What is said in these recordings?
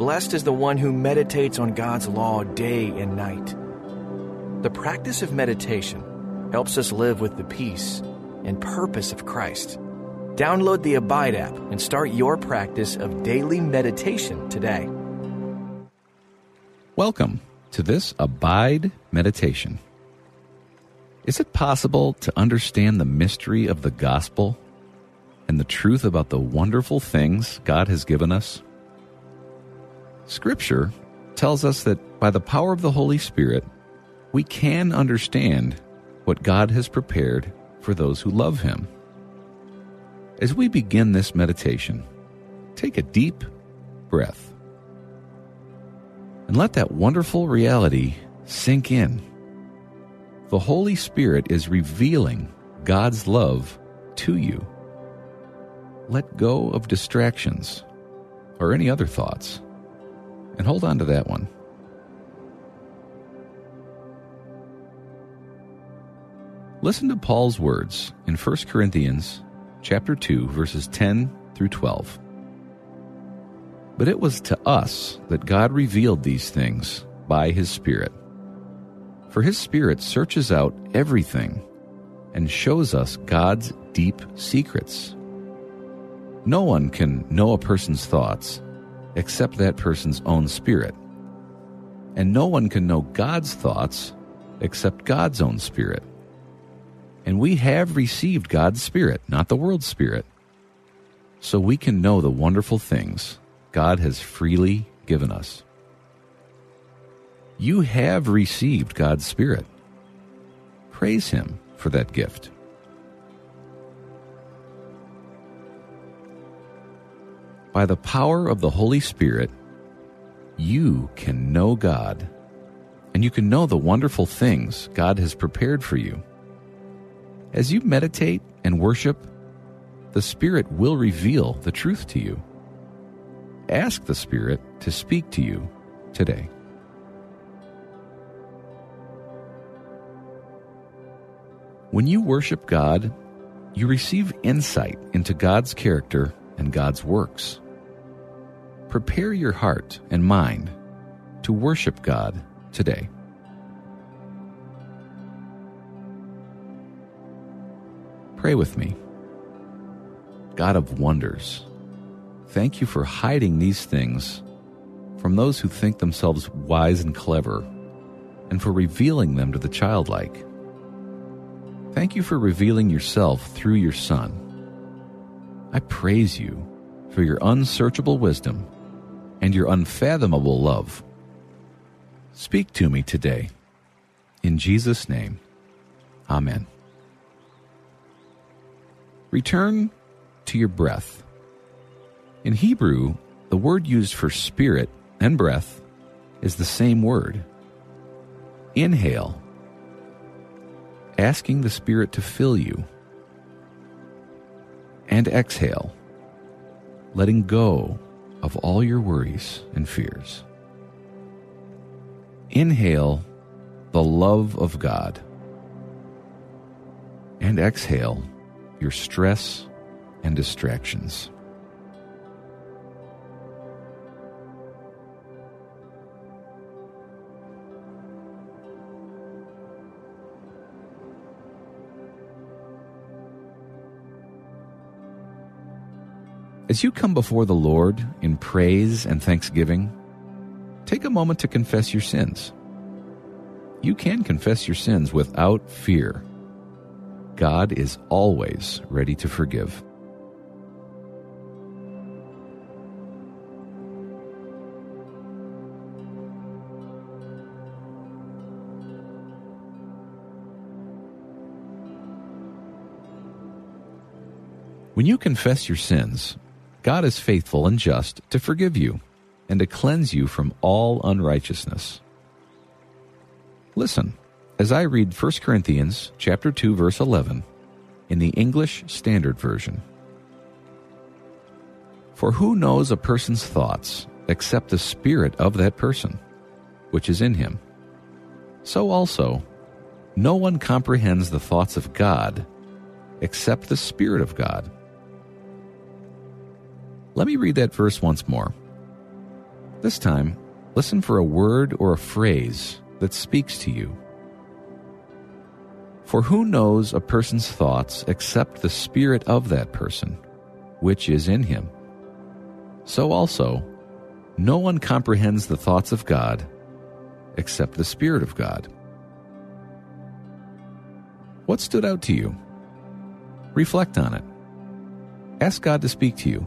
Blessed is the one who meditates on God's law day and night. The practice of meditation helps us live with the peace and purpose of Christ. Download the Abide app and start your practice of daily meditation today. Welcome to this Abide Meditation. Is it possible to understand the mystery of the gospel and the truth about the wonderful things God has given us? Scripture tells us that by the power of the Holy Spirit, we can understand what God has prepared for those who love Him. As we begin this meditation, take a deep breath and let that wonderful reality sink in. The Holy Spirit is revealing God's love to you. Let go of distractions or any other thoughts and hold on to that one. Listen to Paul's words in 1 Corinthians chapter 2 verses 10 through 12. But it was to us that God revealed these things by his spirit. For his spirit searches out everything and shows us God's deep secrets. No one can know a person's thoughts except that person's own spirit. And no one can know God's thoughts except God's own spirit. And we have received God's Spirit, not the world's Spirit, so we can know the wonderful things God has freely given us. You have received God's Spirit. Praise Him for that gift. By the power of the Holy Spirit, you can know God, and you can know the wonderful things God has prepared for you. As you meditate and worship, the Spirit will reveal the truth to you. Ask the Spirit to speak to you today. When you worship God, you receive insight into God's character and God's works. Prepare your heart and mind to worship God today. Pray with me. God of wonders, thank you for hiding these things from those who think themselves wise and clever, and for revealing them to the childlike. Thank you for revealing yourself through your Son. I praise you for your unsearchable wisdom and your unfathomable love. Speak to me today. In Jesus' name, Amen. Return to your breath. In Hebrew, the word used for spirit and breath is the same word. Inhale, asking the Spirit to fill you. And exhale, letting go of all your worries and fears. Inhale the love of God. And exhale your stress and distractions. As you come before the Lord in praise and thanksgiving, take a moment to confess your sins. You can confess your sins without fear God is always ready to forgive. When you confess your sins, God is faithful and just to forgive you and to cleanse you from all unrighteousness. Listen as I read 1 Corinthians chapter 2 verse 11 in the English Standard Version. For who knows a person's thoughts except the spirit of that person, which is in him? So also, no one comprehends the thoughts of God except the Spirit of God. Let me read that verse once more. This time, listen for a word or a phrase that speaks to you. For who knows a person's thoughts except the spirit of that person, which is in him? So also, no one comprehends the thoughts of God except the Spirit of God. What stood out to you? Reflect on it. Ask God to speak to you.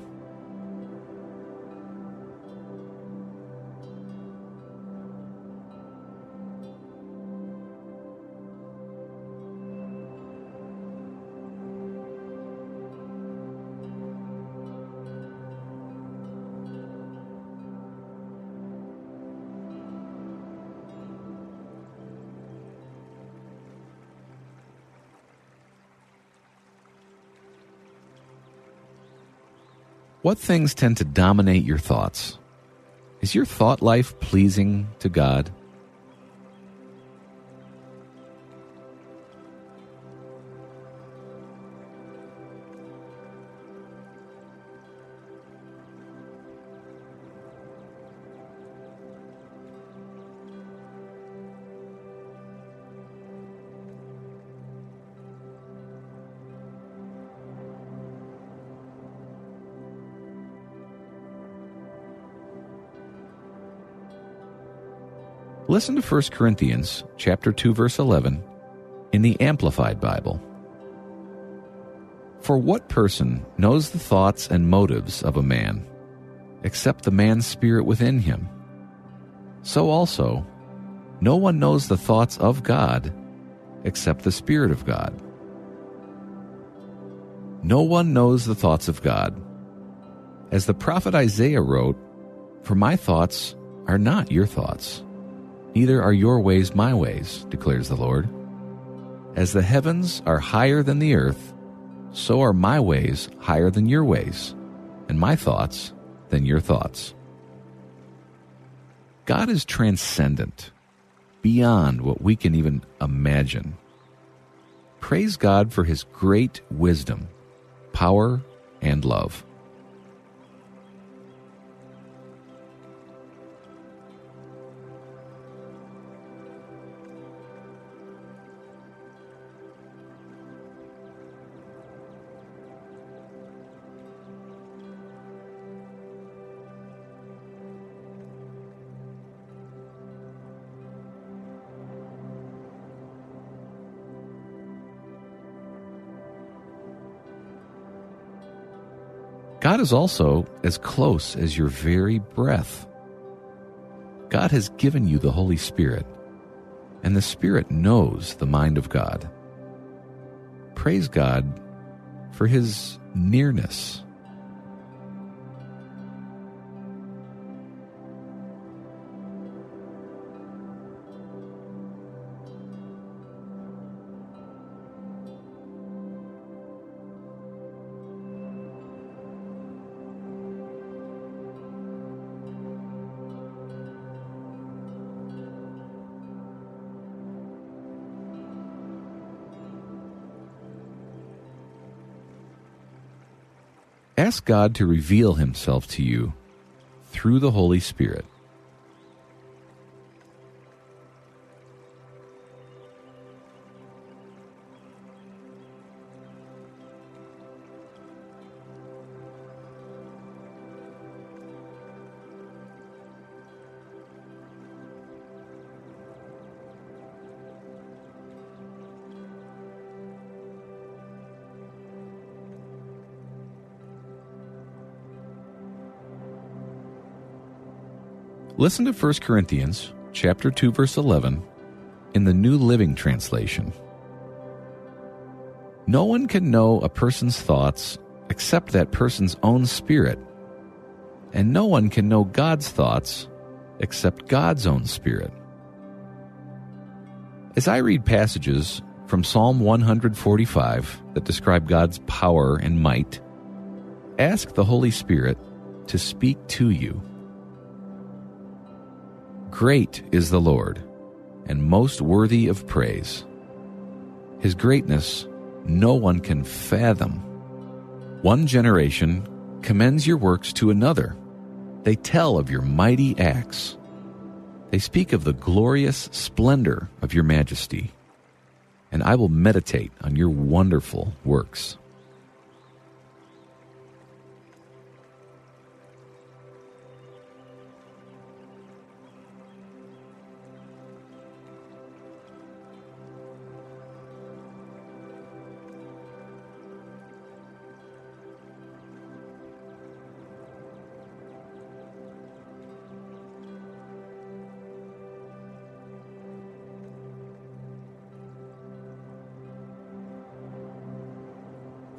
What things tend to dominate your thoughts? Is your thought life pleasing to God? Listen to 1 Corinthians chapter 2 verse 11 in the Amplified Bible. For what person knows the thoughts and motives of a man except the man's spirit within him? So also, no one knows the thoughts of God except the Spirit of God. No one knows the thoughts of God. As the prophet Isaiah wrote, For my thoughts are not your thoughts Neither are your ways my ways, declares the Lord. As the heavens are higher than the earth, so are my ways higher than your ways, and my thoughts than your thoughts. God is transcendent, beyond what we can even imagine. Praise God for his great wisdom, power, and love. God is also as close as your very breath. God has given you the Holy Spirit, and the Spirit knows the mind of God. Praise God for His nearness. Ask God to reveal Himself to you through the Holy Spirit. Listen to 1 Corinthians chapter 2 verse 11 in the New Living Translation. No one can know a person's thoughts except that person's own spirit, and no one can know God's thoughts except God's own spirit. As I read passages from Psalm 145 that describe God's power and might, ask the Holy Spirit to speak to you. Great is the Lord, and most worthy of praise. His greatness no one can fathom. One generation commends your works to another, They tell of your mighty acts. They speak of the glorious splendor of your majesty. And I will meditate on your wonderful works.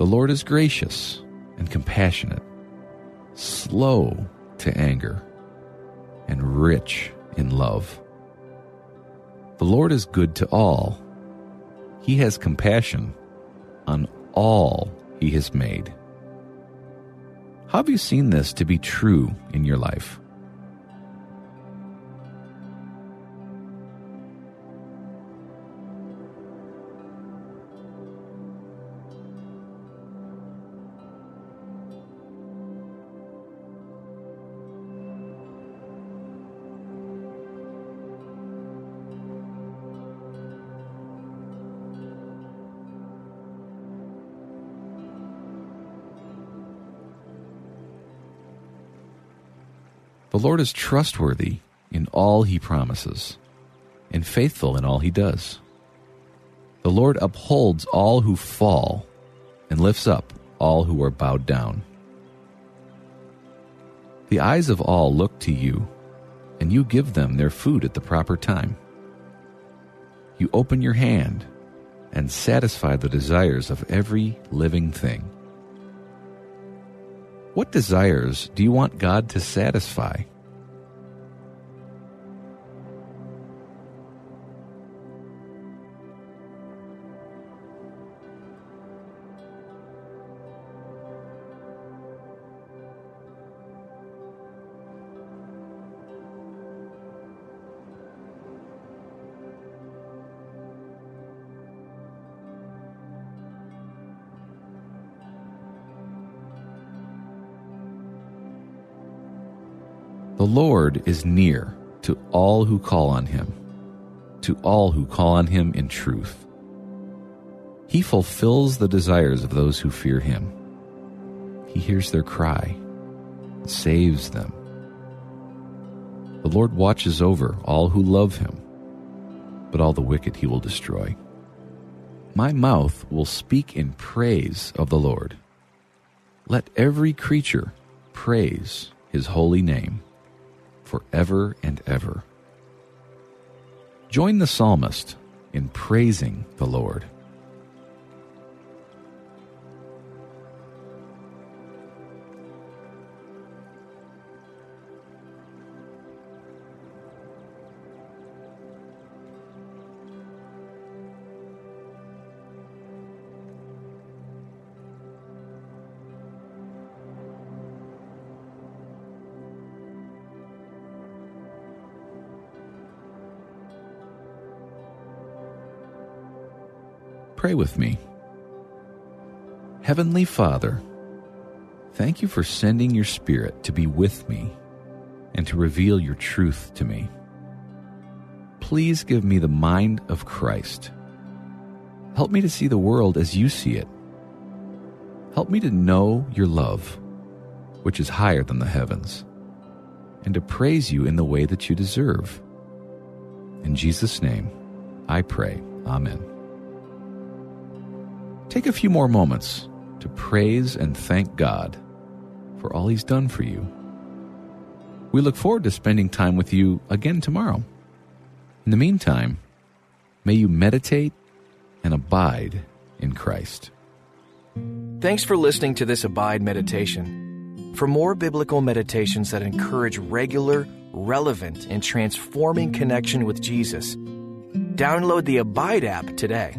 The Lord is gracious and compassionate, slow to anger, and rich in love. The Lord is good to all. He has compassion on all he has made. How have you seen this to be true in your life? The Lord is trustworthy in all he promises, and faithful in all he does. The Lord upholds all who fall, and lifts up all who are bowed down. The eyes of all look to you, and you give them their food at the proper time. You open your hand and satisfy the desires of every living thing. What desires do you want God to satisfy? The Lord is near to all who call on him, to all who call on him in truth. He fulfills the desires of those who fear him. He hears their cry, saves them. The Lord watches over all who love him, but all the wicked he will destroy. My mouth will speak in praise of the Lord. Let every creature praise his holy name forever and ever. Join the psalmist in praising the Lord. Pray with me. Heavenly Father, thank you for sending your Spirit to be with me and to reveal your truth to me. Please give me the mind of Christ. Help me to see the world as you see it. Help me to know your love, which is higher than the heavens, and to praise you in the way that you deserve. In Jesus' name, I pray. Amen. Take a few more moments to praise and thank God for all He's done for you. We look forward to spending time with you again tomorrow. In the meantime, may you meditate and abide in Christ. Thanks for listening to this Abide meditation. For more biblical meditations that encourage regular, relevant, and transforming connection with Jesus, download the Abide app today.